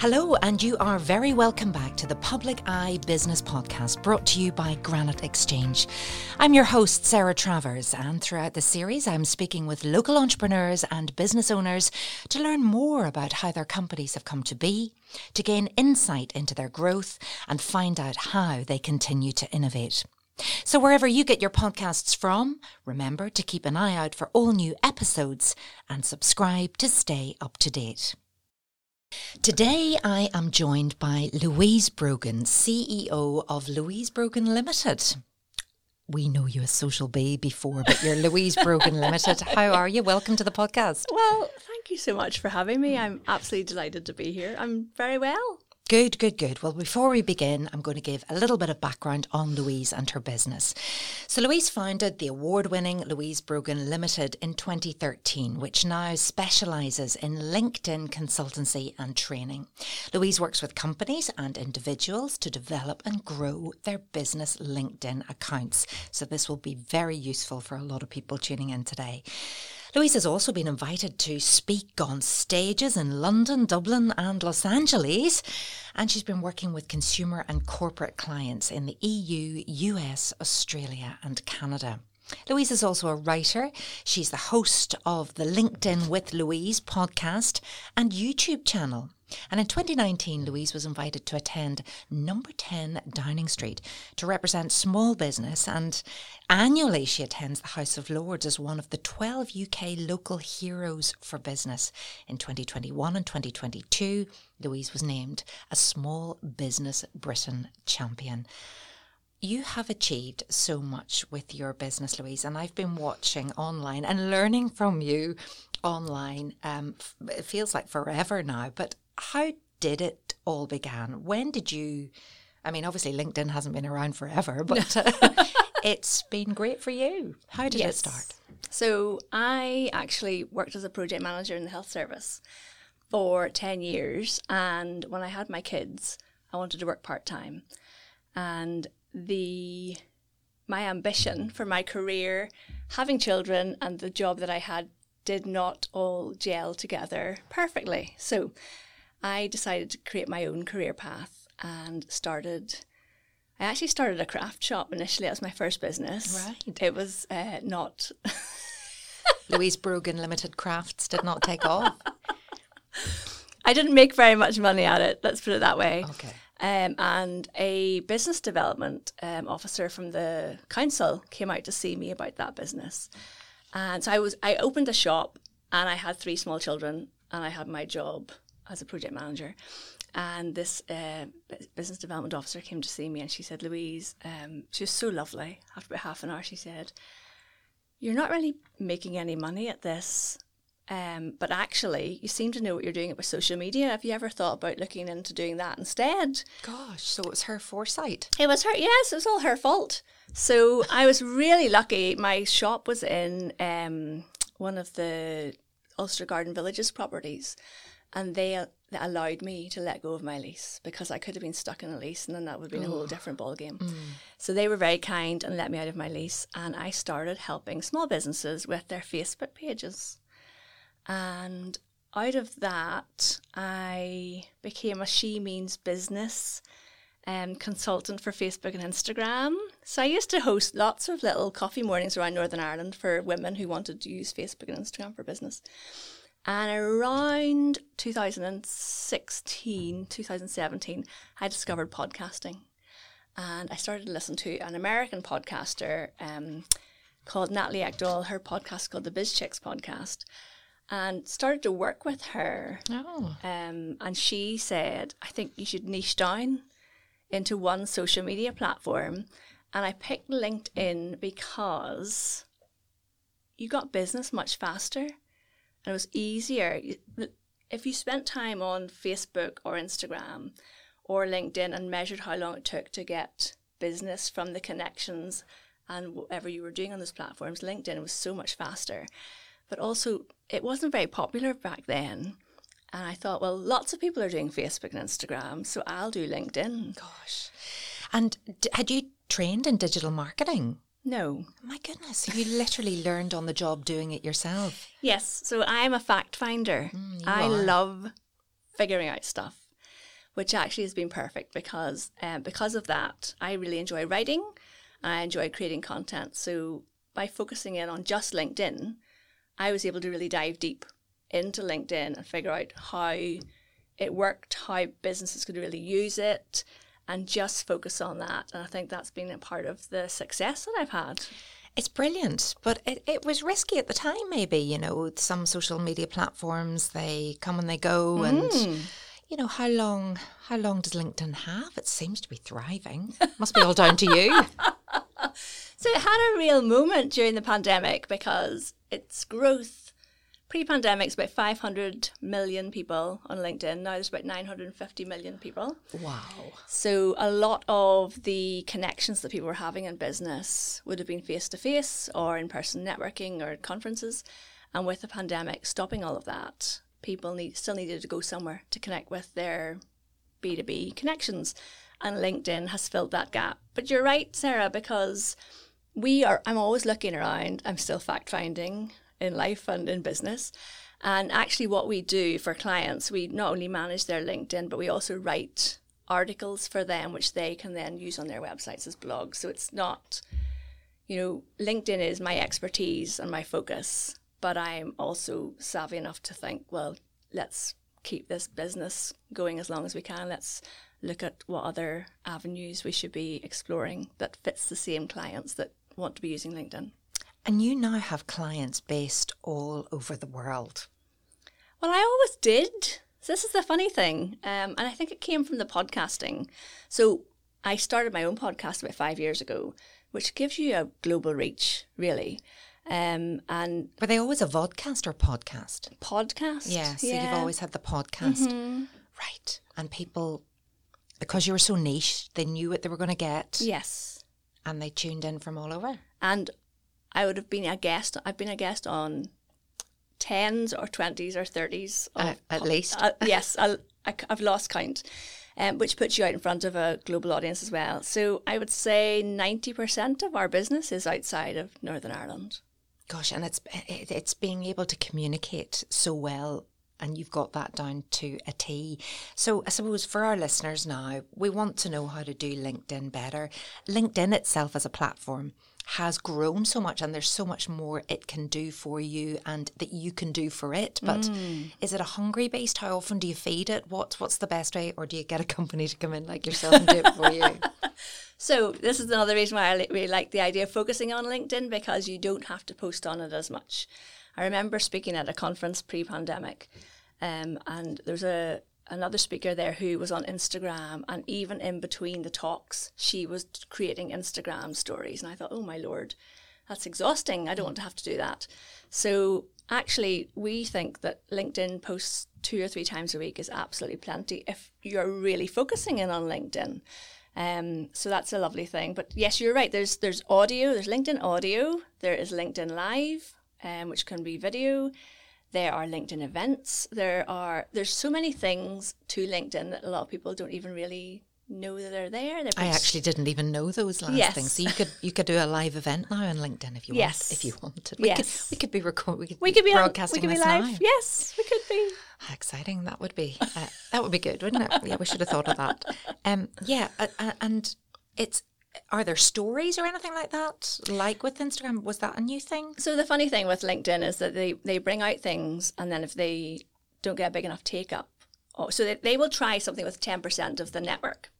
Hello, and you are very welcome back to the Public Eye Business Podcast brought to you by Granite Exchange. I'm your host, Sarah Travers, and throughout the series, I'm speaking with local entrepreneurs and business owners to learn more about how their companies have come to be, to gain insight into their growth, and find out how they continue to innovate. So, wherever you get your podcasts from, remember to keep an eye out for all new episodes and subscribe to stay up to date. Today, I am joined by Louise Brogan, CEO of Louise Brogan Limited. We know you as Social Bee before, but you're Louise Brogan Limited. How are you? Welcome to the podcast. Well, thank you so much for having me. I'm absolutely delighted to be here. I'm very well. Good, good, good. Well, before we begin, I'm going to give a little bit of background on Louise and her business. So, Louise founded the award winning Louise Brogan Limited in 2013, which now specialises in LinkedIn consultancy and training. Louise works with companies and individuals to develop and grow their business LinkedIn accounts. So, this will be very useful for a lot of people tuning in today. Louise has also been invited to speak on stages in London, Dublin, and Los Angeles, and she's been working with consumer and corporate clients in the EU, US, Australia, and Canada. Louise is also a writer. She's the host of the LinkedIn with Louise podcast and YouTube channel. And in 2019, Louise was invited to attend number 10 Downing Street to represent small business. And annually, she attends the House of Lords as one of the 12 UK local heroes for business. In 2021 and 2022, Louise was named a Small Business Britain champion. You have achieved so much with your business, Louise, and I've been watching online and learning from you online. Um, it feels like forever now, but how did it all begin? When did you? I mean, obviously, LinkedIn hasn't been around forever, but uh, it's been great for you. How did yes. it start? So, I actually worked as a project manager in the health service for 10 years. And when I had my kids, I wanted to work part time. And the my ambition for my career, having children, and the job that I had did not all gel together perfectly. So I decided to create my own career path and started. I actually started a craft shop initially. That was my first business. Right. It was uh, not. Louise Brogan Limited Crafts did not take off. I didn't make very much money at it. Let's put it that way. Okay. Um, and a business development um, officer from the council came out to see me about that business. And so I was I opened a shop and I had three small children and I had my job as a project manager. And this uh, business development officer came to see me and she said, Louise, um, she was so lovely. After about half an hour, she said, You're not really making any money at this. Um, but actually, you seem to know what you're doing with social media. Have you ever thought about looking into doing that instead? Gosh, so it was her foresight. It was her, yes, it was all her fault. So I was really lucky. My shop was in um, one of the Ulster Garden Villages properties, and they, they, allowed me to let go of my lease because I could have been stuck in a lease, and then that would have been a whole different ballgame. Mm. So they were very kind and let me out of my lease, and I started helping small businesses with their Facebook pages. And out of that, I became a She Means Business um, consultant for Facebook and Instagram. So I used to host lots of little coffee mornings around Northern Ireland for women who wanted to use Facebook and Instagram for business. And around 2016, 2017, I discovered podcasting. And I started to listen to an American podcaster um, called Natalie Eckdahl. Her podcast called the Biz Chix Podcast and started to work with her. Oh. Um, and she said, I think you should niche down into one social media platform. And I picked LinkedIn because you got business much faster and it was easier. If you spent time on Facebook or Instagram or LinkedIn and measured how long it took to get business from the connections and whatever you were doing on those platforms, LinkedIn was so much faster. But also, it wasn't very popular back then. And I thought, well, lots of people are doing Facebook and Instagram, so I'll do LinkedIn. Gosh. And d- had you trained in digital marketing? No. My goodness, you literally learned on the job doing it yourself. Yes. So I'm a fact finder. Mm, I are. love figuring out stuff. which actually has been perfect because um, because of that, I really enjoy writing I enjoy creating content. So by focusing in on just LinkedIn, I was able to really dive deep into LinkedIn and figure out how it worked, how businesses could really use it, and just focus on that. And I think that's been a part of the success that I've had. It's brilliant, but it, it was risky at the time, maybe. You know, some social media platforms, they come and they go. And, mm. you know, how long how long does LinkedIn have? It seems to be thriving. Must be all down to you. So it had a real moment during the pandemic because its growth pre-pandemic it's about 500 million people on LinkedIn. Now there's about 950 million people. Wow. So a lot of the connections that people were having in business would have been face to face or in person networking or conferences. And with the pandemic stopping all of that, people need still needed to go somewhere to connect with their B2B connections. And LinkedIn has filled that gap. But you're right, Sarah, because we are I'm always looking around. I'm still fact finding in life and in business. And actually what we do for clients, we not only manage their LinkedIn, but we also write articles for them which they can then use on their websites as blogs. So it's not you know, LinkedIn is my expertise and my focus, but I'm also savvy enough to think, well, let's keep this business going as long as we can. Let's look at what other avenues we should be exploring that fits the same clients that want to be using LinkedIn. And you now have clients based all over the world. Well, I always did. So this is the funny thing, um, and I think it came from the podcasting. So I started my own podcast about five years ago, which gives you a global reach, really. Um, and Were they always a vodcast or podcast? podcast, Yeah, so you've always had the podcast. Right. And people, because you were so niche, they knew what they were going to get yes. and they tuned in from all over. and I would have been a guest. I've been a guest on tens or twenties or thirties. Uh, at least. uh, yes, I'll, I, have lost count, um, which puts you out in front of a global audience as well. So I would say ninety percent of our business is outside of Northern Ireland. Gosh, and it's it's being able to communicate so well, and you've got that down to a T. So I suppose for our listeners now, we want to know how to do LinkedIn better. LinkedIn itself as a platform has grown so much, and there's so much more it can do for you, and that you can do for it. But is it a hungry beast? How often do you feed it? What what's the best way, or do you get a company to come in like yourself and do it for you? So this is another reason why I really like the idea of focusing on LinkedIn because you don't have to post on it as much. I remember speaking at a conference pre-pandemic, um, and there was a another speaker there who was on Instagram, and even in between the talks, she was creating Instagram stories, and I thought, oh my lord, that's exhausting. I don't want to have to do that. So actually, we think that LinkedIn posts two or three times a week is absolutely plenty if you're really focusing in on LinkedIn. Um, so that's a lovely thing. But yes, you're right. There's there's audio. There's LinkedIn audio. There is LinkedIn Live, um, which can be video. There are LinkedIn events. There are there's so many things to LinkedIn that a lot of people don't even really know that they're there. They're I actually didn't even know those last Yes. things. So you could you could do a live event now on LinkedIn if you Yes. want. If you wanted, we Yes. could we could be record. We could, we could be on, we broadcasting could be this live. now. Yes, we could be. How exciting that would be. Uh, that would be good, wouldn't it? Yeah, we should have thought of that. Um, yeah, uh, uh, and it's are there stories or anything like that? Like with Instagram, was that a new thing? So the funny thing with LinkedIn is that they, they bring out things and then if they don't get a big enough take up, oh, so they, they will try something with 10% of the network.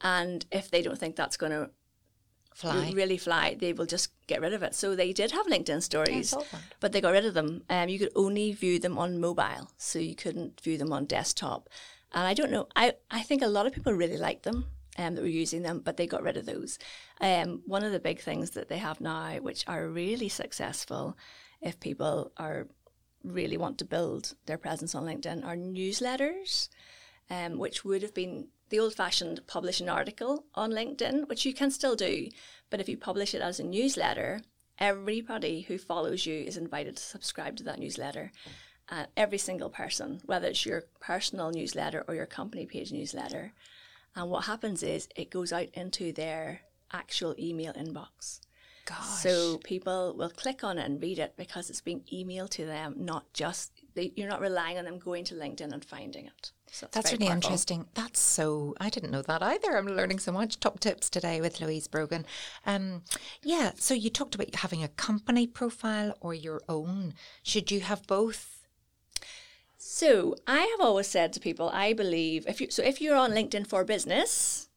And if they don't think that's going to Fly. really fly, they will just get rid of it. So they did have LinkedIn stories, right. but they got rid of them. Um, you could only view them on mobile, so you couldn't view them on desktop. And I don't know, I, I think a lot of people really like them um, that were using them, but they got rid of those. Um, one of the big things that they have now, which are really successful if people are really want to build their presence on LinkedIn, are newsletters um, which would have been the old fashioned publish an article on LinkedIn, which you can still do. But if you publish it as a newsletter, everybody who follows you is invited to subscribe to that newsletter. Uh, every single person, whether it's your personal newsletter or your company page newsletter. And what happens is it goes out into their actual email inbox. gosh. So people will click on it and read it because it's being emailed to them, not just they, you're not relying on them going to LinkedIn and finding it. So That's really powerful. interesting. That's so, I didn't know that either. I'm learning so much. Top tips today with Louise Brogan. Um, yeah, so you talked about having a company profile or your own. Should you have both? So I have always said to people, I believe if you so if you're on LinkedIn for business,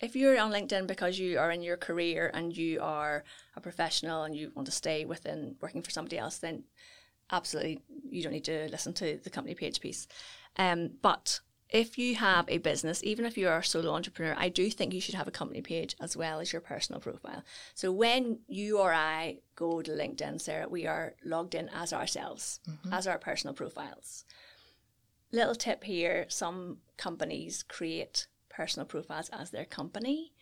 if you're on LinkedIn because you are in your career and you are a professional and you want to stay within working for somebody else, then absolutely you don't need to listen to the company page piece. Um, but if you have a business, even if you are a solo entrepreneur, I do think you should have a company page as well as your personal profile. So when you or I go to LinkedIn, Sarah, we are logged in as ourselves, as our personal profiles. Little tip here some companies create personal profiles as their company.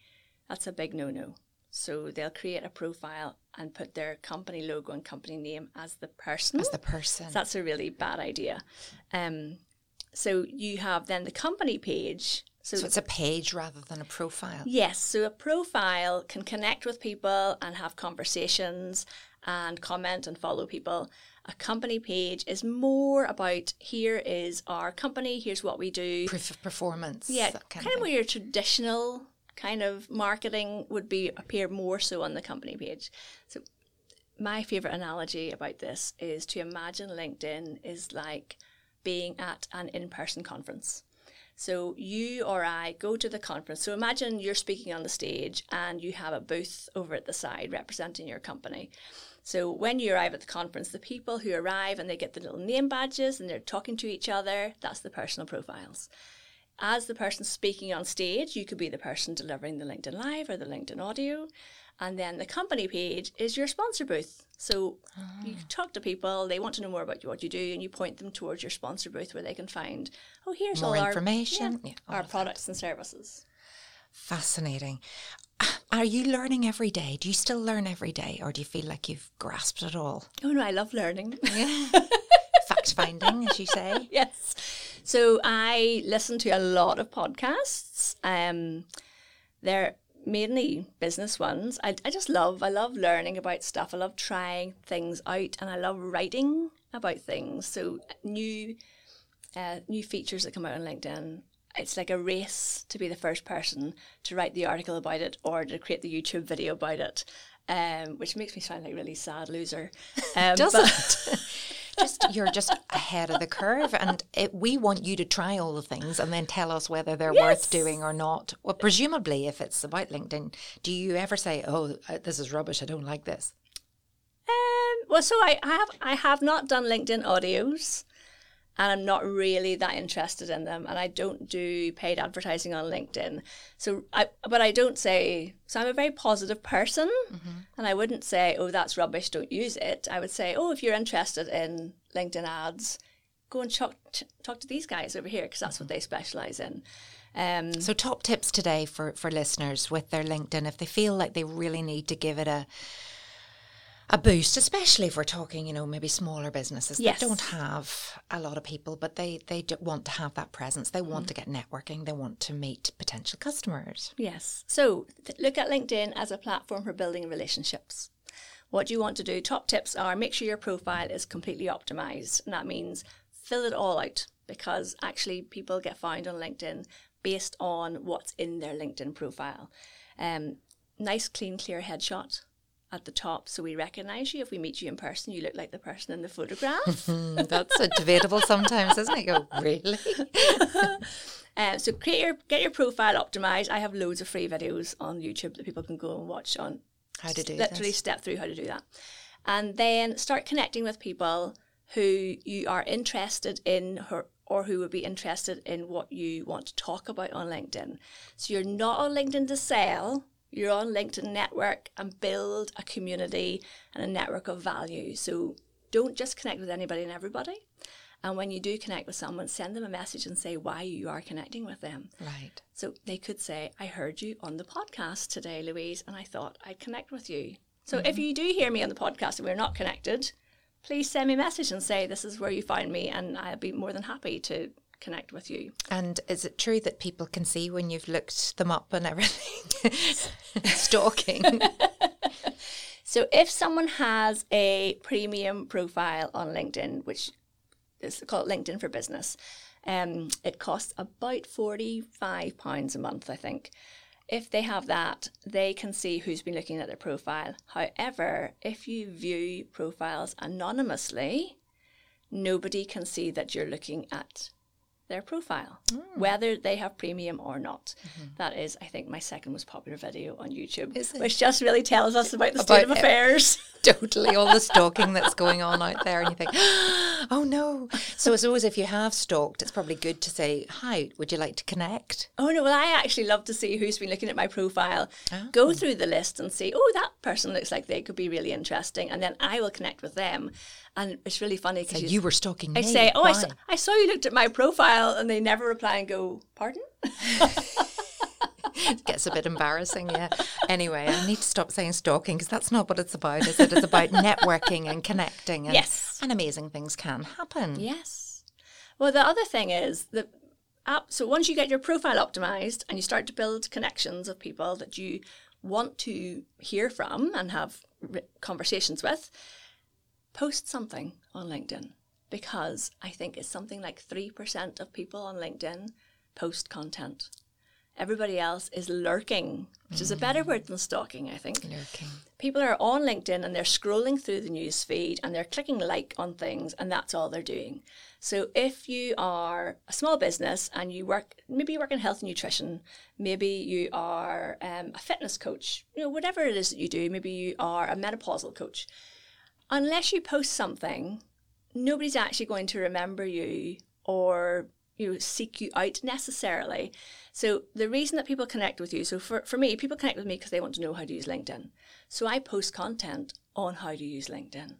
That's a big no no. So they'll create a profile and put their company logo and company name as the person. As the person. That's a really bad idea. Um, so you have then the company page. So, so it's a page rather than a profile. yes, so a profile can connect with people and have conversations and comment and follow people. A company page is more about here is our company, here's what we do. Proof of performance. Yeah, kind, kind of where your traditional kind of marketing would be appear more so on the company page. So my favorite analogy about this is to imagine LinkedIn is like being at an in-person conference. So you or I go to the conference. So imagine you're speaking on the stage and you have a booth over at the side representing your company. So when you arrive at the conference, the people who arrive and they get the little name badges and they're talking to each other, that's the personal profiles. As the person speaking on stage, you could be the person delivering the LinkedIn Live or the LinkedIn audio. And then the company page is your sponsor booth. So you talk to people, they want to know more about what you do, and you point them towards your sponsor booth where they can find, oh, here's More all our information. yeah, Yeah, all our of that. products and services. Fascinating. Are you learning every day? Do you still learn every day or do you feel like you've grasped it all? Oh no, I love learning. Fact finding, as you say. yes. So I listen to a lot of podcasts. Um, they're mainly business ones. I, I just love, I love learning about stuff. I love trying things out and I love writing about things. So new, uh, new features that come out on LinkedIn. It's like a race to be the first person to write the article about it or to create the YouTube video about it, um, which makes me sound like a really sad loser. Um, Does but- it? just you're just ahead of the curve, and it, we want you to try all the things and then tell us whether they're Yes. worth doing or not. Well, presumably, if it's about LinkedIn, do you ever say, "Oh, uh, this is rubbish. I don't like this"? Um, well, so I have I have not done LinkedIn audios, and I'm not really that interested in them, and I don't do paid advertising on LinkedIn. So I, but I don't say so. I'm a very positive person, and I wouldn't say, "Oh, that's rubbish. Don't use it." I would say, "Oh, if you're interested in LinkedIn ads, go and talk talk to these guys over here because that's what they specialize in." Um, So, top tips today for for listeners with their LinkedIn if they feel like they really need to give it a a boost, especially if we're talking, you know, maybe smaller businesses Yes. that don't have a lot of people, but they they want to have that presence. They want Mm. to get networking. They want to meet potential customers. Yes. So th- look at LinkedIn as a platform for building relationships. What do you want to do? Top tips are make sure your profile is completely optimized. And that means fill it all out because actually people get found on LinkedIn based on what's in their LinkedIn profile. Um, nice, clean, clear headshot at the top so we recognize you. If we meet you in person, you look like the person in the photograph. That's a debatable sometimes, isn't it? Go really? Um, so create your get your profile optimized. I have loads of free videos on YouTube that people can go and watch on How to do literally this? step through how to do that. And then start connecting with people who you are interested in or, or who would be interested in what you want to talk about on LinkedIn. So you're not on LinkedIn to sell, you're on LinkedIn network and build a community and a network of value. So don't just connect with anybody and everybody. And when you do connect with someone, send them a message and say why you are connecting with them. Right. So they could say, I heard you on the podcast today, Louise, and I thought I'd connect with you. So if mm-hmm. you do hear me on the podcast and we're not connected, please send me a message and say, This is where you find me, and I'll be more than happy to connect with you. And is it true that people can see when you've looked them up and everything? Stalking. So if someone has a premium profile on LinkedIn, which is called LinkedIn for Business, um, it costs about £45 a month, I think. If they have that, they can see who's been looking at their profile. However, if you view profiles anonymously, nobody can see that you're looking at their profile, mm. whether they have premium or not. Mm-hmm. That is, I think, my second most popular video on YouTube, which just really tells us about the about state of affairs. totally, all the stalking that's going on out there, and you think, oh no. So I always if you have stalked, it's probably good to say, hi, would you like to connect? Oh no, well, I actually love to see who's been looking at my profile, oh. go through the list and see, oh, that person looks like they could be really interesting, and then I will connect with them and it's really funny because so you, were stalking me. I me. say, oh, I saw, I saw you looked at my profile, and they never reply and go, pardon. it gets a bit embarrassing, yeah. Anyway, I need to stop saying stalking because that's not what it's about, is it? It's about networking and connecting. And, yes. And amazing things can happen. Yes. Well, the other thing is that app, so once you get your profile optimized and you start to build connections of people that you want to hear from and have conversations with, post something on LinkedIn because I think it's something like 3% of people on LinkedIn post content. Everybody else is lurking, which mm. is a better mm. word than stalking, I think. Lurking. People are on LinkedIn and they're scrolling through the news feed and they're clicking like on things and that's all they're doing. So if you are a small business and you work, maybe you work in health and nutrition, maybe you are um, a fitness coach, you know, whatever it is that you do, maybe you are a menopausal coach unless you post something, nobody's actually going to remember you or you know, seek you out necessarily. So the reason that people connect with you, so for, for me, people connect with me because they want to know how to use LinkedIn. So I post content on how to use LinkedIn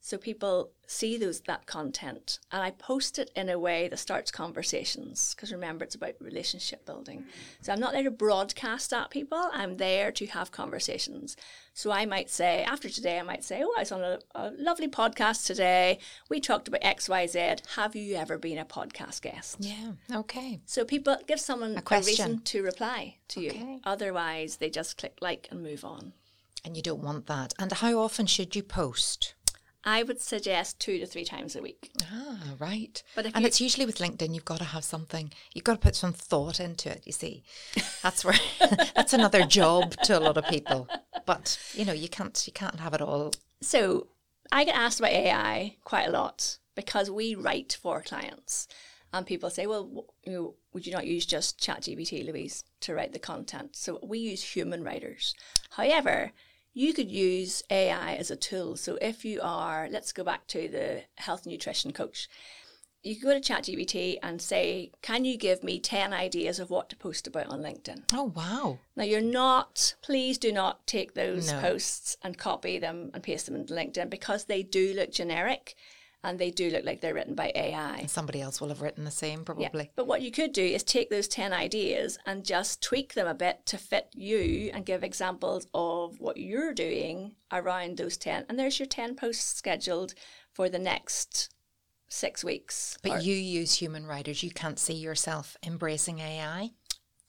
so people see those that content. And i post it in a way that starts conversations because remember it's about relationship building. Mm-hmm. So i'm not there to broadcast at people. I'm there to have conversations. So i might say after today i might say oh i was on a, a lovely podcast today. We talked about xyz have you ever been a podcast guest? Yeah okay. So people give someone a, a reason to reply to okay. you otherwise they just click like and move on. And you don't want that. And how often should you post I would suggest two to three times a week. Ah, right. But and it's usually with LinkedIn, you've got to have something. You've got to put some thought into it. You see, that's where that's another job to a lot of people. But you know, you can't you can't have it all. So I get asked about AI quite a lot because we write for clients, and people say, "Well, you know, would you not use just ChatGPT, Louise, to write the content?" So we use human writers. However, you could use AI as a tool. So if you are, let's go back to the health nutrition coach. You could go to ChatGPT and say, Can you give me 10 ideas of what to post about on LinkedIn? Oh, wow. Now, you're not, please do not take those no. posts and copy them and paste them into LinkedIn because they do look generic and they do look like they're written by AI. Somebody else will have written the same, probably. Yeah. But what you could do is take those 10 ideas and just tweak them a bit to fit you and give examples of what you're doing around those 10. And there's your 10 posts scheduled for the next six weeks. But or, you use human writers. You can't see yourself embracing AI?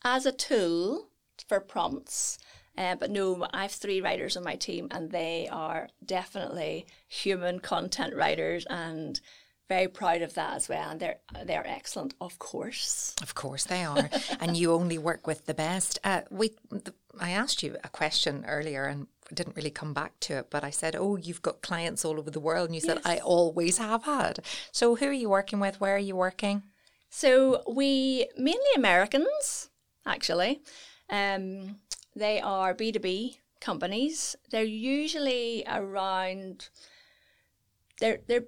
As a tool for prompts uh, but no, I have three writers on my team, and they are definitely human content writers and very proud of that as well. And they're they're excellent, of course. Of course they are. and you only work with the best. Uh, we, the, I asked you a question earlier and didn't really come back to it, but I said, "Oh, you've got clients all over the world," and you yes. said, "I always have had." So who are you working with? Where are you working? So we mainly Americans, actually. Um, they are B2B companies. They're usually around they're they're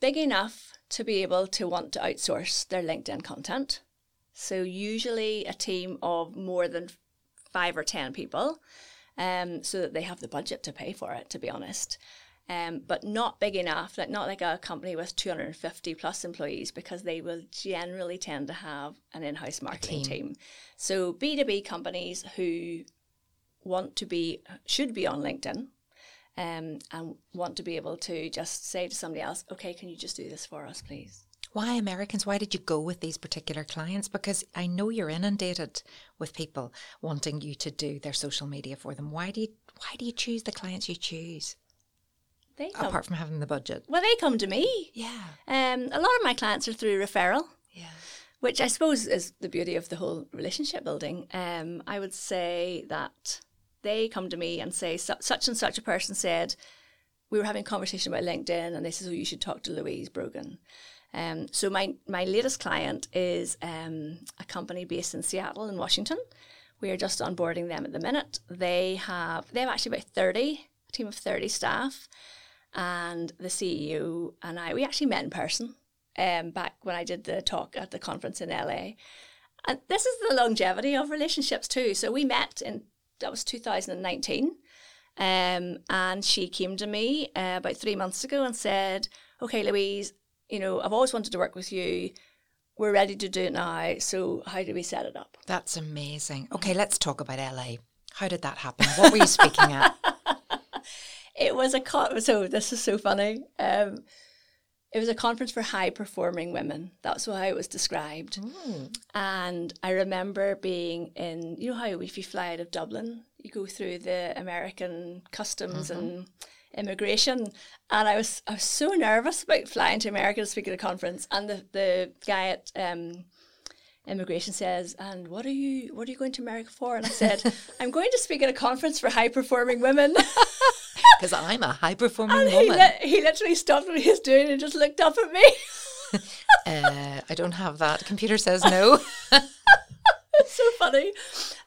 big enough to be able to want to outsource their LinkedIn content. So usually a team of more than five or ten people, um, so that they have the budget to pay for it. To be honest, um, but not big enough, like not like a company with 250 plus employees, because they will generally tend to have an in-house marketing team. team. So B2B companies who want to be, should be on LinkedIn, um, and want to be able to just say to somebody else, okay, can you just do this for us, please? Why Americans? Why did you go with these particular clients? Because I know you're inundated with people wanting you to do their social media for them. Why do you why do you choose the clients you choose? They come, Apart from having the budget. well, they come to me. Yeah. Um, a lot of my clients are through referral. Yeah. which I suppose is the beauty of the whole relationship building. Um, I would say that they come to me and say, such and such a person said, we were having a conversation about LinkedIn, and they said, oh, you should talk to Louise Brogan. Um, so my, my latest client is um, a company based in Seattle in Washington. We are just onboarding them at the minute. They have they have actually about thirty, a team of thirty staff, and the CEO and I we actually met in person um, back when I did the talk at the conference in LA. And this is the longevity of relationships too. So we met in that was 2019, um, and she came to me uh, about three months ago and said, "Okay, Louise, you know I've always wanted to work with you. We're ready to do it now. So how do we set it up?" That's amazing. Okay, let's talk about LA. How did that happen? What were you speaking at? It was a con- so this is so funny. Um, it was a conference for high performing women. That's how it was described. And I remember being in, you know how if you fly out of Dublin, you go through the American customs and immigration. And I was I was so nervous about flying to America to speak at a conference. And the, the guy at um, immigration says, "And what are you what are you going to America for?" And I said, "I'm going to speak at a conference for high performing women." Because I'm a high performing And he, woman. li- he literally stopped what he was doing and just looked up at me. uh, I don't have that. Computer says no. it's so funny.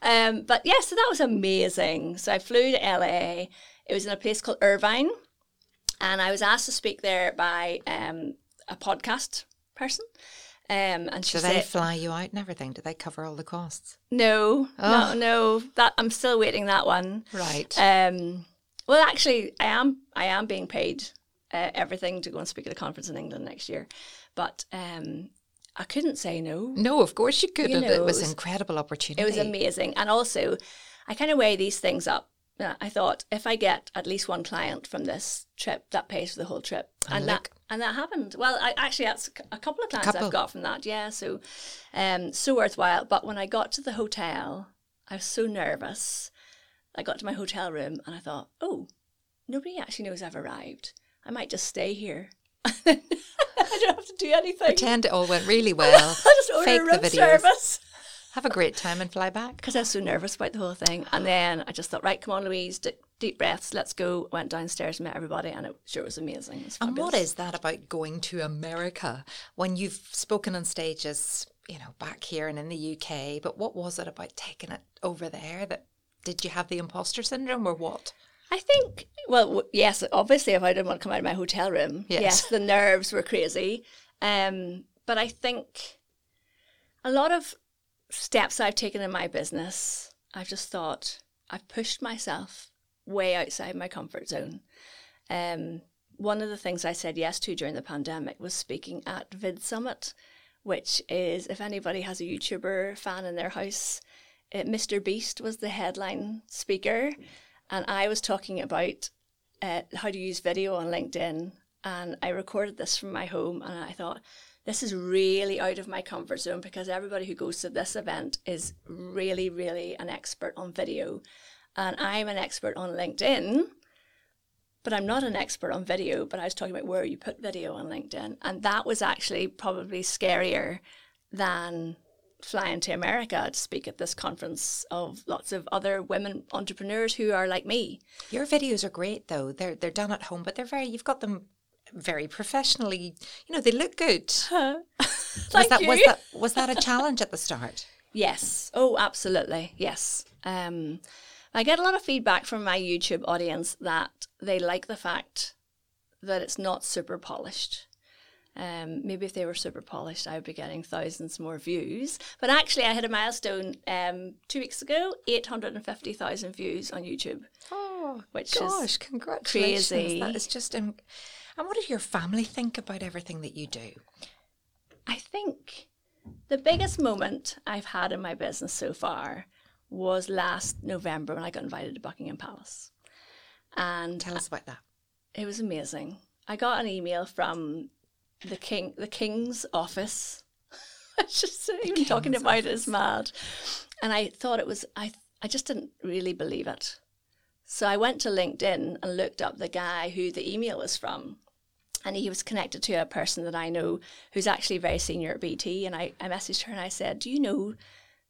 Um, but yeah, so that was amazing. So I flew to LA. It was in a place called Irvine. And I was asked to speak there by um, a podcast person. Um, and she Do they said, fly you out and everything? Do they cover all the costs? no, Oh. no, no, that I'm still waiting that one. Right. Um, well, actually, I am. I am being paid uh, everything to go and speak at a conference in England next year, but um, I couldn't say no. no, of course you couldn't. know, it was- an incredible opportunity. It was amazing, and also, I kind of weigh these things up. Uh, I thought if I get at least one client from this trip, that pays for the whole trip, And and, that and that happened. Well, I actually that's a couple of clients couple. I've got from that. Yeah, so um, so worthwhile. But when I got to the hotel, I was so nervous. I got to my hotel room and I thought, oh, nobody actually knows I've arrived. I might just stay here. I don't have to do anything. Pretend it all went really well. I just order fake a the room videos. service. Have a great time and fly back. because I was so nervous about the whole thing. And then I just thought, right, come on, Louise, d- deep breaths, let's go. Went downstairs, met everybody, and it sure was amazing. It was And what is that about going to America when you've spoken on stages, you know, back here and in the UK? But what was it about taking it over there that did you have the imposter syndrome or what? I think, well, w- yes, obviously, if I didn't want to come out of my hotel room, Yes. yes, the nerves were crazy. Um, but I think a lot of steps I've taken in my business, I've just thought I've pushed myself way outside my comfort zone. Um, one of the things I said yes to during the pandemic was speaking at Vid Summit, which is if anybody has a YouTuber fan in their house, uh, Mr. Beast was the headline speaker, and I was talking about uh, how to use video on LinkedIn. And I recorded this from my home, and I thought, this is really out of my comfort zone because everybody who goes to this event is really, really an expert on video. And I'm an expert on LinkedIn, but I'm not an expert on video. But I was talking about where you put video on LinkedIn. And that was actually probably scarier than flying to America to speak at this conference of lots of other women entrepreneurs who are like me. Your videos are great though. They're they're done at home, but they're very you've got them very professionally. You know, they look good. Thank was that you. was that was that a challenge at the start? Yes. Oh, absolutely. Yes. Um, I get a lot of feedback from my YouTube audience that they like the fact that it's not super polished. Um, maybe if they were super polished, I would be getting thousands more views. But actually, I hit a milestone um, two weeks ago 850,000 views on YouTube. Oh Which gosh, is congratulations. crazy. That is just um, and what does your family think about everything that you do? I think the biggest moment I've had in my business so far was last November when I got invited to Buckingham Palace. And Tell us about that. It was amazing. I got an email from the king, the king's office. just even talking about it is mad. And I thought it was. I I just didn't really believe it. So I went to LinkedIn and looked up the guy who the email was from. And he was connected to a person that I know who's actually very senior at BT. And I, I messaged her and I said, Do you know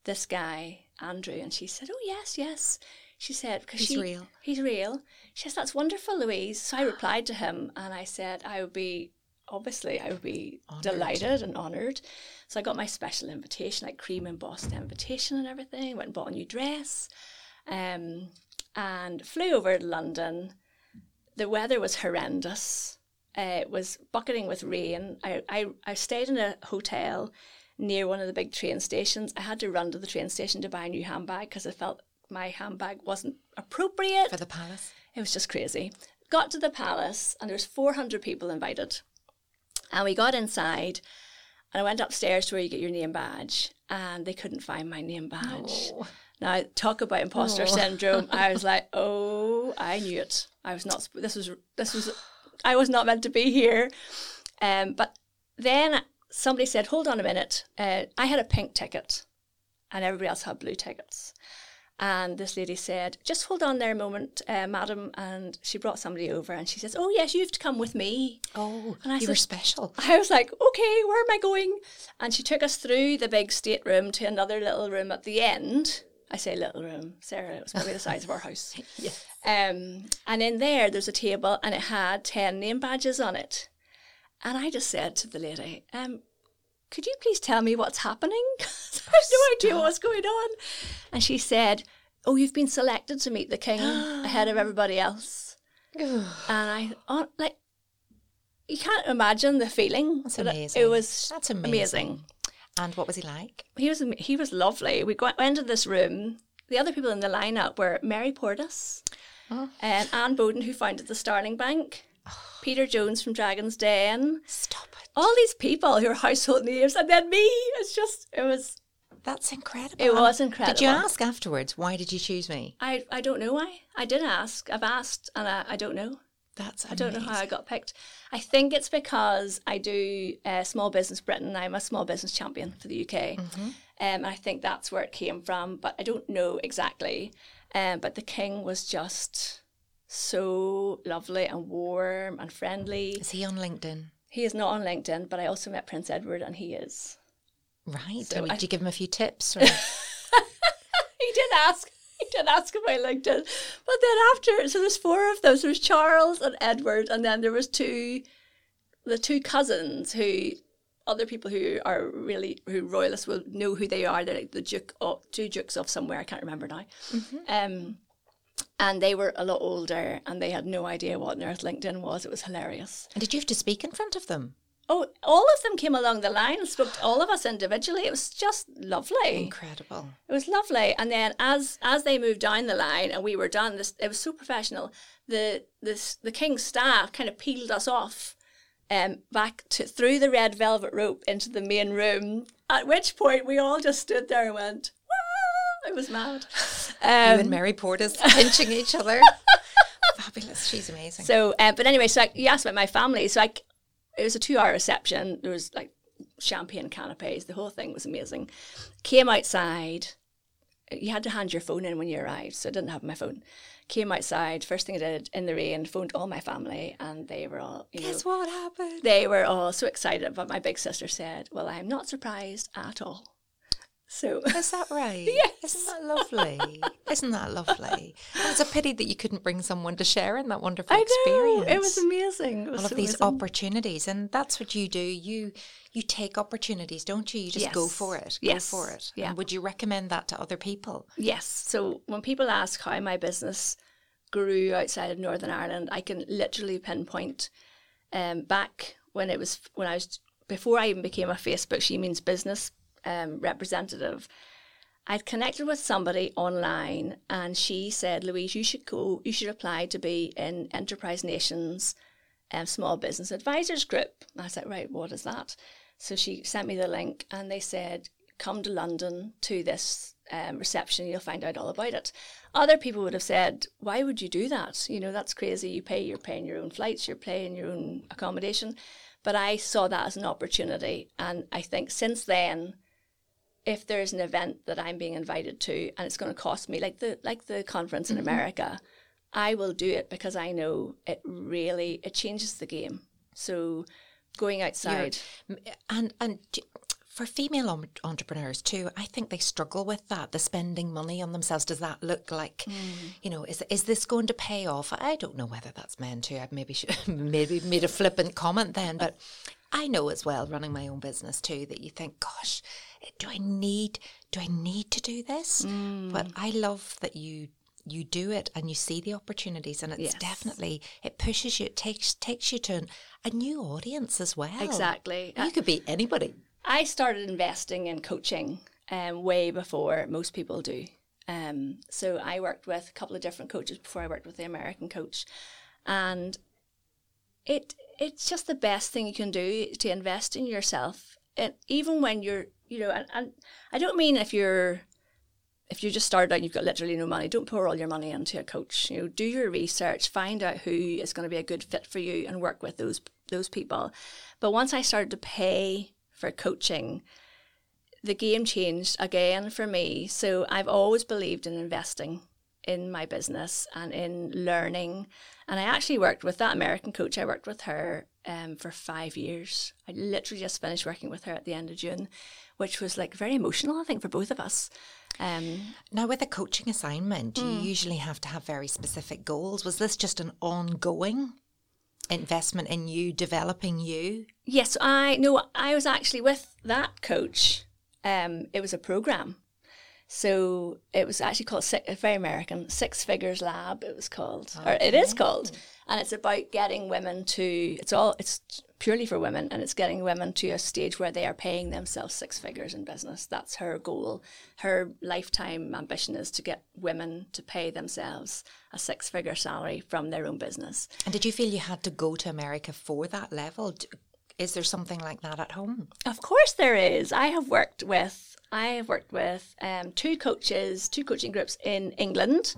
this guy, Andrew? And she said, Oh, yes, yes. She said, because He's she, real. He's real. She says, That's wonderful, Louise. So I replied to him and I said, I would be, obviously, I would be Honoured. delighted and honoured. So I got my special invitation, like cream embossed invitation and everything. Went and bought a new dress um, and flew over to London. The weather was horrendous. Uh, it was bucketing with rain. I, I, I stayed in a hotel near one of the big train stations. I had to run to the train station to buy a new handbag because I felt my handbag wasn't appropriate. For the palace. It was just crazy. Got to the palace and there was 400 people invited. And we got inside and I went upstairs to where you get your name badge and they couldn't find my name badge. Oh. Now, talk about imposter Oh. syndrome. I was like, "Oh, I knew it. I was not. This was. This was. I was not meant to be here." Um, but then somebody said, "Hold on a minute. Uh, I had a pink ticket, and everybody else had blue tickets." And this lady said, "Just hold on there a moment, uh, madam." And she brought somebody over, and she says, "Oh yes, you have to come with me." Oh, And I you were special. I was like, okay, where am I going? And she took us through the big stateroom to another little room at the end. I say little room, Sarah, it was probably the size of our house. Yes. Um, and in there, there's a table and it had 10 name badges on it. And I just said to the lady, um, could you please tell me what's happening? I have no idea what's going on. And she said, oh, you've been selected to meet the king ahead of everybody else. And I, oh, like, you can't imagine the feeling. That's it- amazing. It was That's amazing. amazing. And what was he like? He was he was lovely. We got, went into this room. The other people in the lineup were Mary Portas, Oh. and Anne Boden, who founded the Starling Bank, oh. Peter Jones from Dragon's Den, Stop. All these people who are household names, and then me. It's just it was. That's incredible. It was incredible. Did you ask afterwards, why did you choose me? I I don't know why. I did ask. I've asked, and I, I don't know. That's I don't know how I got picked. I think it's because I do uh, Small Business Britain. I'm a small business champion for the UK. Um, and I think that's where it came from, but I don't know exactly. Um, but the king was just so lovely and warm and friendly. Is he on LinkedIn? He is not on LinkedIn, but I also met Prince Edward and he is. Right. So Did I- you give him a few tips? He did ask. He did ask about LinkedIn, but then after, so there's four of those. There's Charles and Edward, and then there was two, the two cousins who, other people who are really who royalists will know who they are. They're like the duke, of, two dukes of somewhere. I can't remember now. Um, and they were a lot older, and they had no idea what on earth LinkedIn was. It was hilarious. and did you have to speak in front of them? Oh, all of them came along the line and spoke to all of us individually. It was just lovely. Incredible. It was lovely. And then as as they moved down the line and we were done, this it was so professional. The this the king's staff kind of peeled us off um back to through the red velvet rope into the main room. At which point we all just stood there and went, It was mad. you Um, and Mary Portas pinching each other. Fabulous. She's amazing. So, uh, but anyway, so I, you asked about my family. So, like, it was a two-hour reception. There was like champagne canapes. The whole thing was amazing. Came outside. You had to hand your phone in when you arrived, so I didn't have my phone. Came outside. First thing I did in the rain, phoned all my family, and they were all, you know, Guess what happened? they were all so excited. But my big sister said, "Well, I'm not surprised at all." So Is that right? Yes. Isn't that lovely? Isn't that lovely? And it's a pity that you couldn't bring someone to share in that wonderful I know experience. it was amazing. It was all of these amazing. opportunities, and that's what you do. You you take opportunities, don't you? You just go for it. Yes. Go for it. Yeah. And would you recommend that to other people? Yes. So when people ask how my business grew outside of Northern Ireland, I can literally pinpoint um, back when it was when I was before I even became a Facebook She Means Business um, representative. I'd connected with somebody online, and she said, "Louise, you should go. You should apply to be in Enterprise Nations um, Small Business Advisors Group." I said, "Right, what is that?" So she sent me the link, and they said, "Come to London to this um, reception. You'll find out all about it." Other people would have said, "Why would you do that? You know, that's crazy. You pay. You're paying your own flights. You're paying your own accommodation." But I saw that as an opportunity. And I think since then, if there's an event that I'm being invited to and it's going to cost me, like the like the conference in mm-hmm. America, I will do it because I know it really it changes the game. So going outside You're, and and for female entrepreneurs too, I think they struggle with that, the spending money on themselves. Does that look like, mm. you know, is is this going to pay off? I don't know whether that's meant to. I maybe should, maybe made a flippant comment then, but I know as well, running my own business too, that you think, gosh, do I need do I need to do this? Mm. But I love that you you do it and you see the opportunities and it's yes. definitely it pushes you it takes takes you to an, a new audience as well exactly you could be anybody I started investing in coaching um, way before most people do. Um, so I worked with a couple of different coaches before I worked with the American coach, and it it's just the best thing you can do to invest in yourself. And even when you're, you know, and, and I don't mean if you're if you just started out and you've got literally no money, don't pour all your money into a coach. You know, do your research, find out who is going to be a good fit for you, and work with those those people. But once I started to pay for coaching, the game changed again for me. So I've always believed in investing in my business and in learning. And I actually worked with that American coach. I worked with her um, for five years. I literally just finished working with her at the end of June, which was like very emotional, I think, for both of us. Um, now, with a coaching assignment, mm. you usually have to have very specific goals. Was this just an ongoing investment in you developing you? Yes, I no, I was actually with that coach. Um, it was a program, so it was actually called uh, very American Six Figures Lab. It was called, okay. or it is called, and it's about getting women to. It's all. It's purely for women, and it's getting women to a stage where they are paying themselves six figures in business. That's her goal. Her lifetime ambition is to get women to pay themselves a six figure salary from their own business. And did you feel you had to go to America for that level? Is there something like that at home? Of course, there is. I have worked with I have worked with um, two coaches, two coaching groups in England.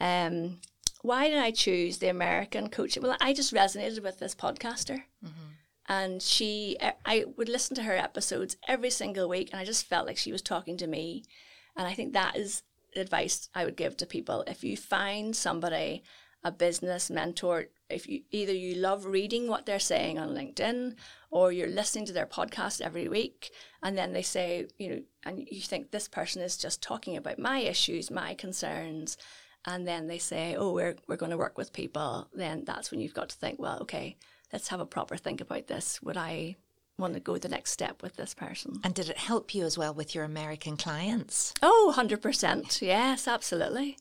Um, why did I choose the American coaching? Well, I just resonated with this podcaster. Mm-hmm and she i would listen to her episodes every single week and i just felt like she was talking to me and i think that is advice i would give to people if you find somebody a business mentor if you either you love reading what they're saying on linkedin or you're listening to their podcast every week and then they say you know and you think this person is just talking about my issues my concerns and then they say oh we're, we're going to work with people then that's when you've got to think well okay let's have a proper think about this. Would I want to go the next step with this person? And did it help you as well with your American clients? Oh, 100%. Yes, absolutely.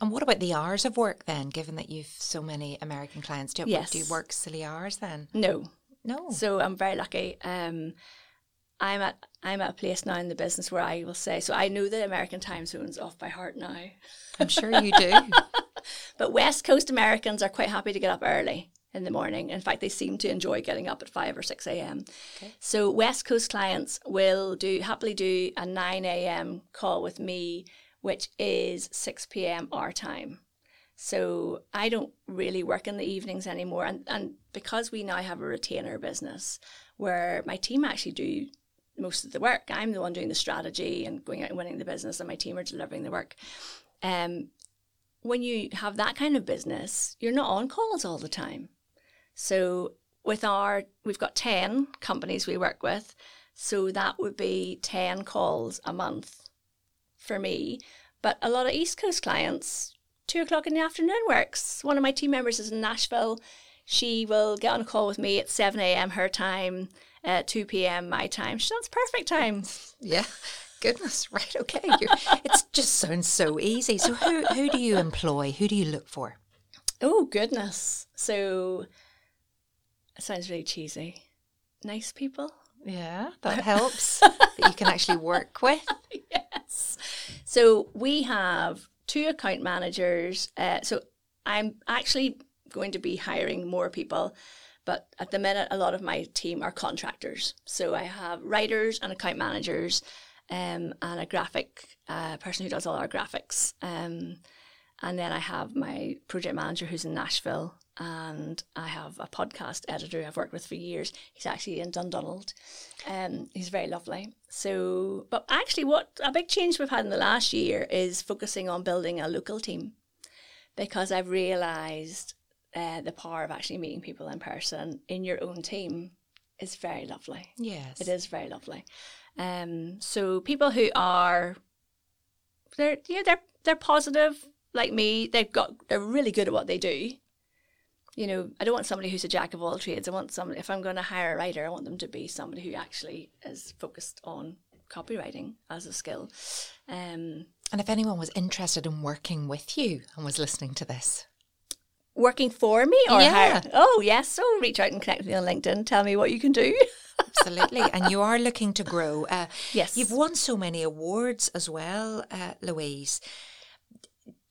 And what about the hours of work then, given that you've so many American clients? Do you, yes. do you work silly hours then? No. No. So I'm very lucky. Um, I'm at I'm at a place now in the business where I will say so I know the American time zones off by heart now. I'm sure you do. but West Coast Americans are quite happy to get up early in the morning. In fact, they seem to enjoy getting up at 5 or 6 a.m. Okay. So West Coast clients will do happily do a 9 a.m. call with me, which is 6 p.m. our time. So I don't really work in the evenings anymore. And, and because we now have a retainer business where my team actually do most of the work, I'm the one doing the strategy and going out and winning the business, and my team are delivering the work. Um, when you have that kind of business, you're not on calls all the time. So with our, we've got 10 companies we work with. So that would be 10 calls a month for me. But a lot of East Coast clients, two o'clock in the afternoon works. One of my team members is in Nashville. She will get on a call with me at 7 a.m. her time, uh, 2 p.m. my time. She sounds perfect time. Yeah. Goodness, right, okay. it just sounds so easy. So, who, who do you employ? Who do you look for? Oh, goodness. So, it sounds really cheesy. Nice people. Yeah, that helps that you can actually work with. yes. So we have two account managers. Uh, so I'm actually going to be hiring more people, but at the minute, a lot of my team are contractors. So I have writers and account managers, um, and a graphic uh, person who does all our graphics. Um, and then I have my project manager who's in Nashville and I have a podcast editor I've worked with for years. He's actually in Dundonald. Um, he's very lovely. So, but actually, what a big change we've had in the last year is focusing on building a local team because I've realised uh, the power of actually meeting people in person in your own team is very lovely. Yes. It is very lovely. Um, so people who are they're yeah they're they're positive like me. They've got they're really good at what they do. You know, I don't want somebody who's a jack of all trades. I want somebody if I'm going to hire a writer, I want them to be somebody who actually is focused on copywriting as a skill. Um, And if anyone was interested in working with you and was listening to this, working for me or Yeah. hire? Oh yes, so reach out and connect with me on LinkedIn. Tell me what you can do. absolutely, and you are looking to grow. Uh, Yes. You've won so many awards as well, uh, Louise.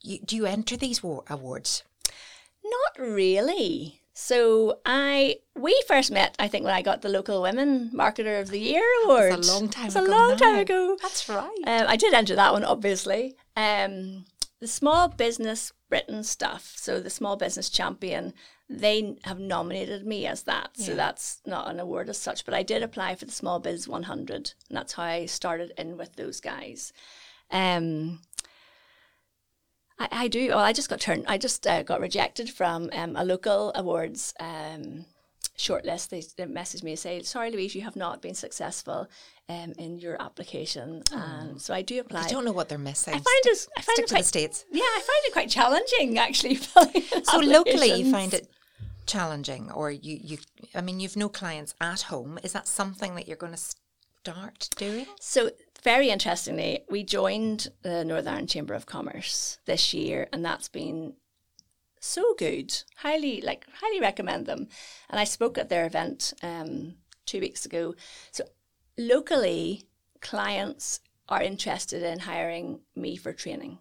You, do you enter these wa- awards? Not really. So I we first met I think when I got the local women marketer of the year award. It's a long time It's a long time ago. That's right. Um, I did enter that one, obviously. Um, the Small Business Britain stuff, so the Small Business Champion, they have nominated me as that. So Yeah. that's not an award as such, but I did apply for the Small Biz 100, and that's how I started in with those guys. Um, I, I do. Well, I just got turned. I just uh, got rejected from um, a local awards um, shortlist. They, they messaged me and say, "Sorry, Louise, you have not been successful um, in your application." And so I do apply. I don't know what they're missing. I find it. I find Stick it to quite. the states. Yeah, I find it quite challenging actually. So locally, you find it challenging, or you, you. I mean, you've no clients at home. Is that something that you're going to start doing? So very interestingly, we joined the Northern Ireland Chamber of Commerce this year, and that's been so good. Highly like highly recommend them. And I spoke at their event um, two weeks ago. So locally, clients are interested in hiring me for training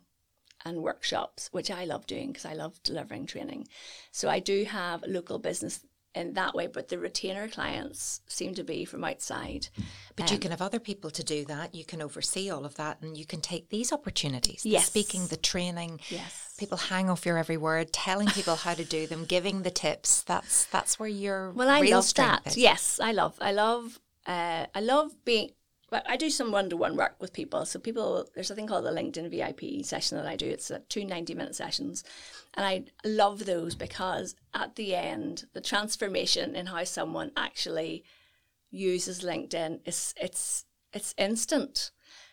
and workshops, which I love doing because I love delivering training. So I do have local business in that way, but the retainer clients seem to be from outside. But you can have other people to do that. You can oversee all of that, and you can take these opportunities. the Yes. speaking, the training. Yes. People hang off your every word, telling people how to do them, giving the tips. That's that's where your Well, I real love that. is. Yes, I love. I love. Uh, I love being. But I do some one-to-one work with people. So people, there's a thing called the LinkedIn VIP session that I do. It's two 90-minute sessions, and I love those because at the end, the transformation in how someone actually uses LinkedIn is it's it's instant.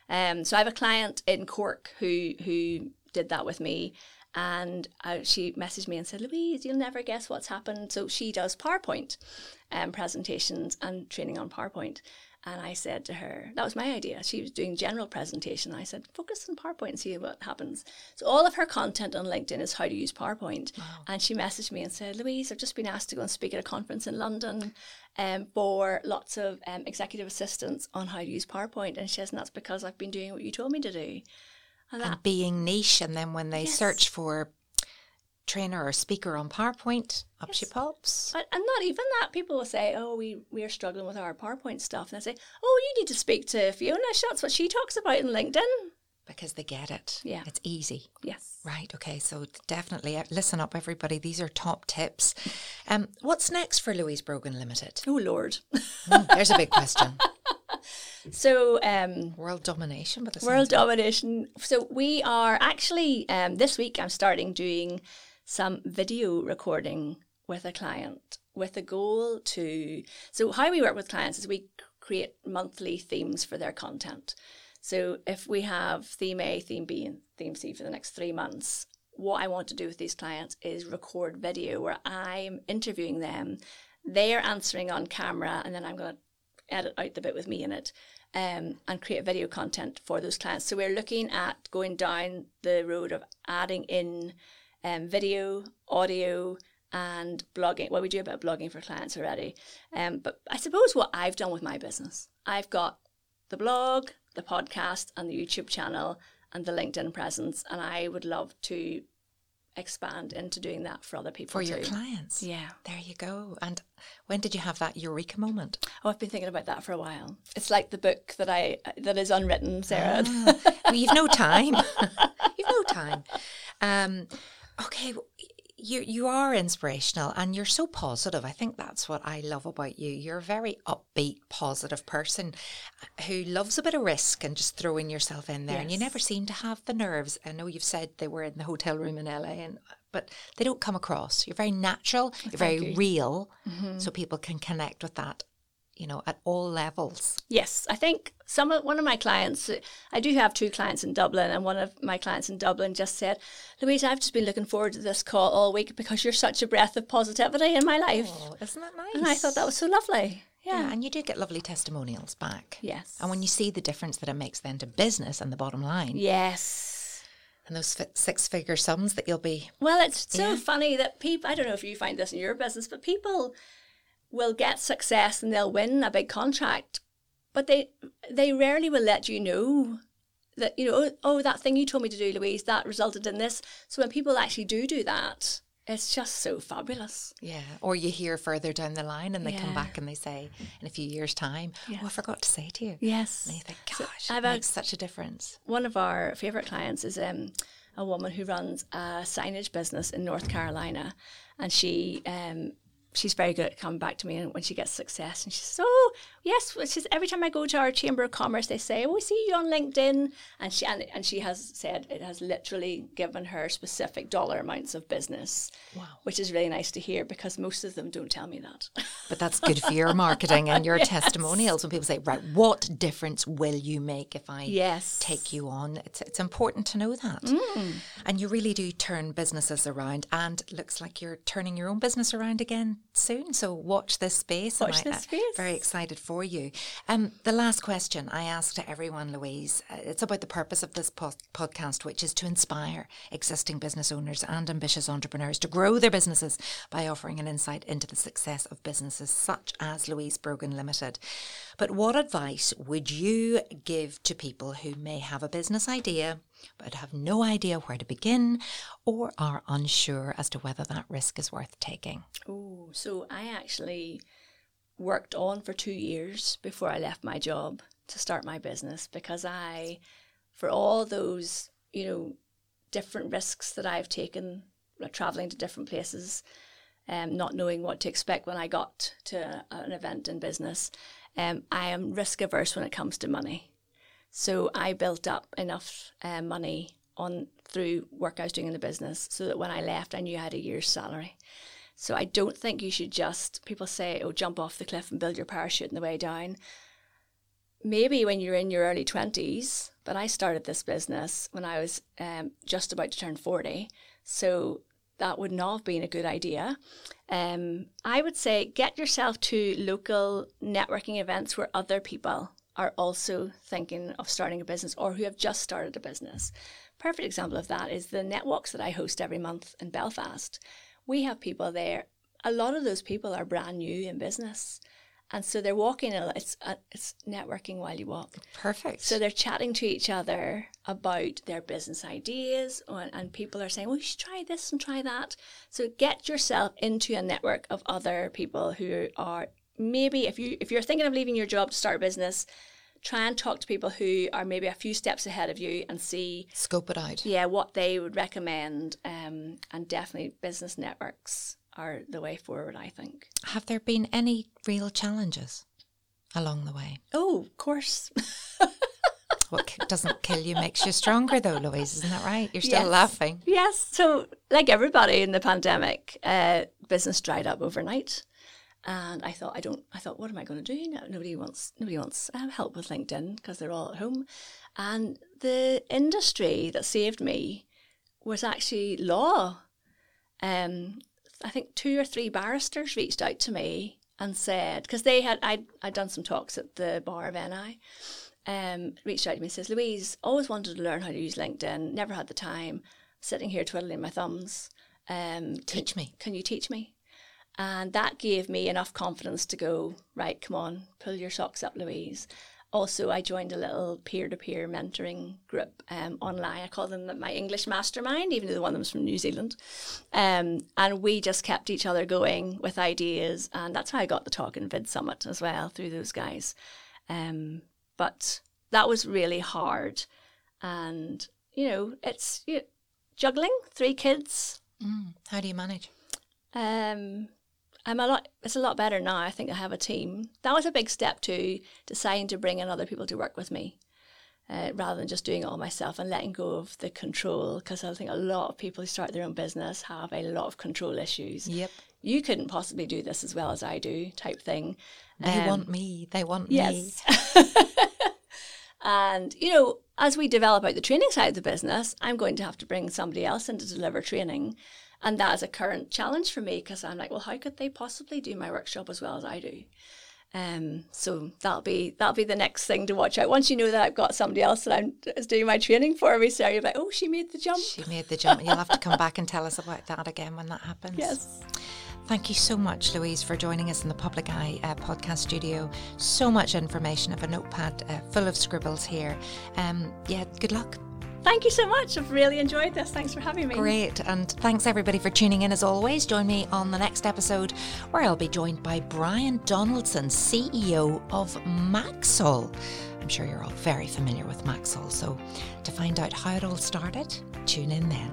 Um, so I have a client in Cork who who did that with me, and uh, she messaged me and said, "Louise, you'll never guess what's happened." So she does PowerPoint um, presentations and training on PowerPoint. And I said to her, that was my idea. She was doing general presentation. I said, focus on PowerPoint and see what happens. So all of her content on LinkedIn is how to use PowerPoint. And she messaged me and said, Louise, I've just been asked to go and speak at a conference in London um, for lots of um, executive assistants on how to use PowerPoint. And she says, and that's because I've been doing what you told me to do. And that, And being niche, and then when they Yes. search for trainer or speaker on PowerPoint, up she pops. and not even that. People will say, "Oh, we we are struggling with our PowerPoint stuff," and I say, "Oh, you need to speak to Fiona. That's what she talks about in LinkedIn." Because they get it. Yeah. It's easy. Yes. Right. Okay. So definitely uh, listen up, everybody. These are top tips. Um, what's next for Louise Brogan Limited? Oh Lord. Hmm, there's a big question. So um, World domination, but world domination. So we are actually um, this week. I'm starting doing some video recording with a client with a goal to. So how we work with clients is we create monthly themes for their content. So if we have theme A, theme B, and theme C for the next three months, what I want to do with these clients is record video where I'm interviewing them. They are answering on camera, and then I'm going to edit out the bit with me in it um, and create video content for those clients. So we're looking at going down the road of adding in um, video, audio, and blogging. Well, we do a bit of blogging for clients already. Um, but I suppose what I've done with my business, I've got the blog, the podcast, and the YouTube channel, and the LinkedIn presence. And I would love to expand into doing that for other people for your too. clients. Yeah. There you go. And when did you have that eureka moment? Oh, I've been thinking about that for a while. It's like the book that I that is unwritten, Sarah. Ah, well, you've no time. you've no time. Um, okay, you you are inspirational and you're so positive. I think that's what I love about you. You're a very upbeat, positive person uh, who loves a bit of risk and just throwing yourself in there. And you never seem to have the nerves. I know you've said they were in the hotel room in LA, and but they don't come across. You're very natural. You're very you. real, so people can connect with that. You know, at all levels. Yes, I think some of one of my clients. I do have two clients in Dublin, and one of my clients in Dublin just said, "Louise, I've just been looking forward to this call all week because you're such a breath of positivity in my life." Oh, isn't that nice? And I thought that was so lovely. Yeah, Yeah. and you do get lovely testimonials back. Yes. And when you see the difference that it makes then to business and the bottom line, Yes. and those six figure sums that you'll be. Well, it's so Yeah. funny that people, I don't know if you find this in your business, but people will get success and they'll win a big contract, but they they rarely will let you know that, you know, oh, that thing you told me to do, Louise, that resulted in this. So when people actually do do that, it's just so fabulous. Yeah. Or you hear further down the line and they come back and they say in a few years' time, Oh, I forgot to say to you. Yes. And you think, So gosh, I've it had- makes such a difference. one of our favorite clients is um, a woman who runs a signage business in North Carolina, and she um, she's very good at coming back to me and when she gets success, and she says, "Oh yes," well, she says, every time I go to our chamber of commerce, they say, "Oh, we see you on LinkedIn," and she and, and she has said it has literally given her specific dollar amounts of business, Wow. which is really nice to hear because most of them don't tell me that. But that's good for your marketing and your testimonials when people say, right, what difference will you make if I Yes. take you on? It's, it's important to know that. Mm. And you really do turn businesses around and it looks like you're turning your own business around again soon. So watch this space. Watch this uh, space. Very excited for you. Um, the last question I ask to everyone, Louise, uh, it's about the purpose of this po- podcast, which is to inspire existing business owners and ambitious entrepreneurs to grow their businesses by offering an insight into the success of businesses such as Louise Brogan Limited. But what advice would you give to people who may have a business idea but have no idea where to begin or are unsure as to whether that risk is worth taking? Oh, so I actually worked on for two years before I left my job to start my business because I, for all those, you know, different risks that I've taken, like traveling to different places, um, not knowing what to expect when I got to an event in business, um, I am risk averse when it comes to money. So I built up enough uh, money on through work I was doing in the business so that when I left, I knew I had a year's salary. So I don't think you should just, people say, oh, jump off the cliff and build your parachute on the way down. Maybe when you're in your early 20s, but I started this business when I was um, just about to turn 40. So that would not have been a good idea. Um, I would say get yourself to local networking events where other people are also thinking of starting a business or who have just started a business. Perfect example of that is the netwalks that I host every month in Belfast. We have people there. A lot of those people are brand new in business, and so they're walking. a- It's uh, it's networking while you walk. Perfect. So they're chatting to each other about their business ideas, and, and people are saying, "Well, you should try this and try that." So get yourself into a network of other people who are maybe if you if you're thinking of leaving your job to start a business, try and talk to people who are maybe a few steps ahead of you and see Scope it out. yeah what they would recommend. Um, and definitely business networks are the way forward. I think. Have there been any real challenges along the way? Oh, of course. What doesn't kill you makes you stronger, though, Louise. Isn't that right? You're still Yes. laughing. Yes. So, like everybody in the pandemic, uh, business dried up overnight, and I thought, I don't. I thought, what am I going to do? No, nobody wants. Nobody wants um, help with LinkedIn because they're all at home, and the industry that saved me was actually law. Um, I think two or three barristers reached out to me and said because they had I'd, I'd done some talks at the bar of NI um, reached out to me and says, Louise, always wanted to learn how to use LinkedIn, never had the time, sitting here twiddling my thumbs. Um, Teach me. Can you teach me? And that gave me enough confidence to go, right, come on, pull your socks up, Louise. Also, I joined a little peer to peer mentoring group um, online. I call them my English mastermind, even though the one of them was from New Zealand. Um, and we just kept each other going with ideas. And that's how I got the Talk and Vid Summit as well through those guys. Um, but that was really hard. And, you know, it's you juggling three kids Mm. How do you manage? Um, I'm a lot. It's a lot better now. I think I have a team. That was a big step to deciding to bring in other people to work with me, uh, rather than just doing it all myself and letting go of the control. Because I think a lot of people who start their own business have a lot of control issues. Yep. You couldn't possibly do this as well as I do, type thing. They Um, want me. They want me. Yes. and, you know, as we develop out the training side of the business, I'm going to have to bring somebody else in to deliver training. And that is a current challenge for me because I'm like, well, how could they possibly do my workshop as well as I do? Um, so that'll be that'll be the next thing to watch out. Once you know that I've got somebody else that I'm is doing my training for me, so you're like, oh, she made the jump. She made the jump. You'll have to come back and tell us about that again when that happens. Yes. Thank you so much, Louise, for joining us in the Public Eye uh, podcast studio. So much information of a notepad uh, full of scribbles here. Um, yeah, good luck. Thank you so much. I've really enjoyed this. Thanks for having me. Great. And thanks everybody for tuning in as always. Join me on the next episode where I'll be joined by Brian Donaldson, CEO of Maxol. I'm sure you're all very familiar with Maxol. So to find out how it all started, tune in then.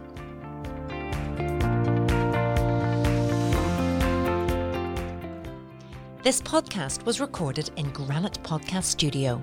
This podcast was recorded in Granite Podcast Studio.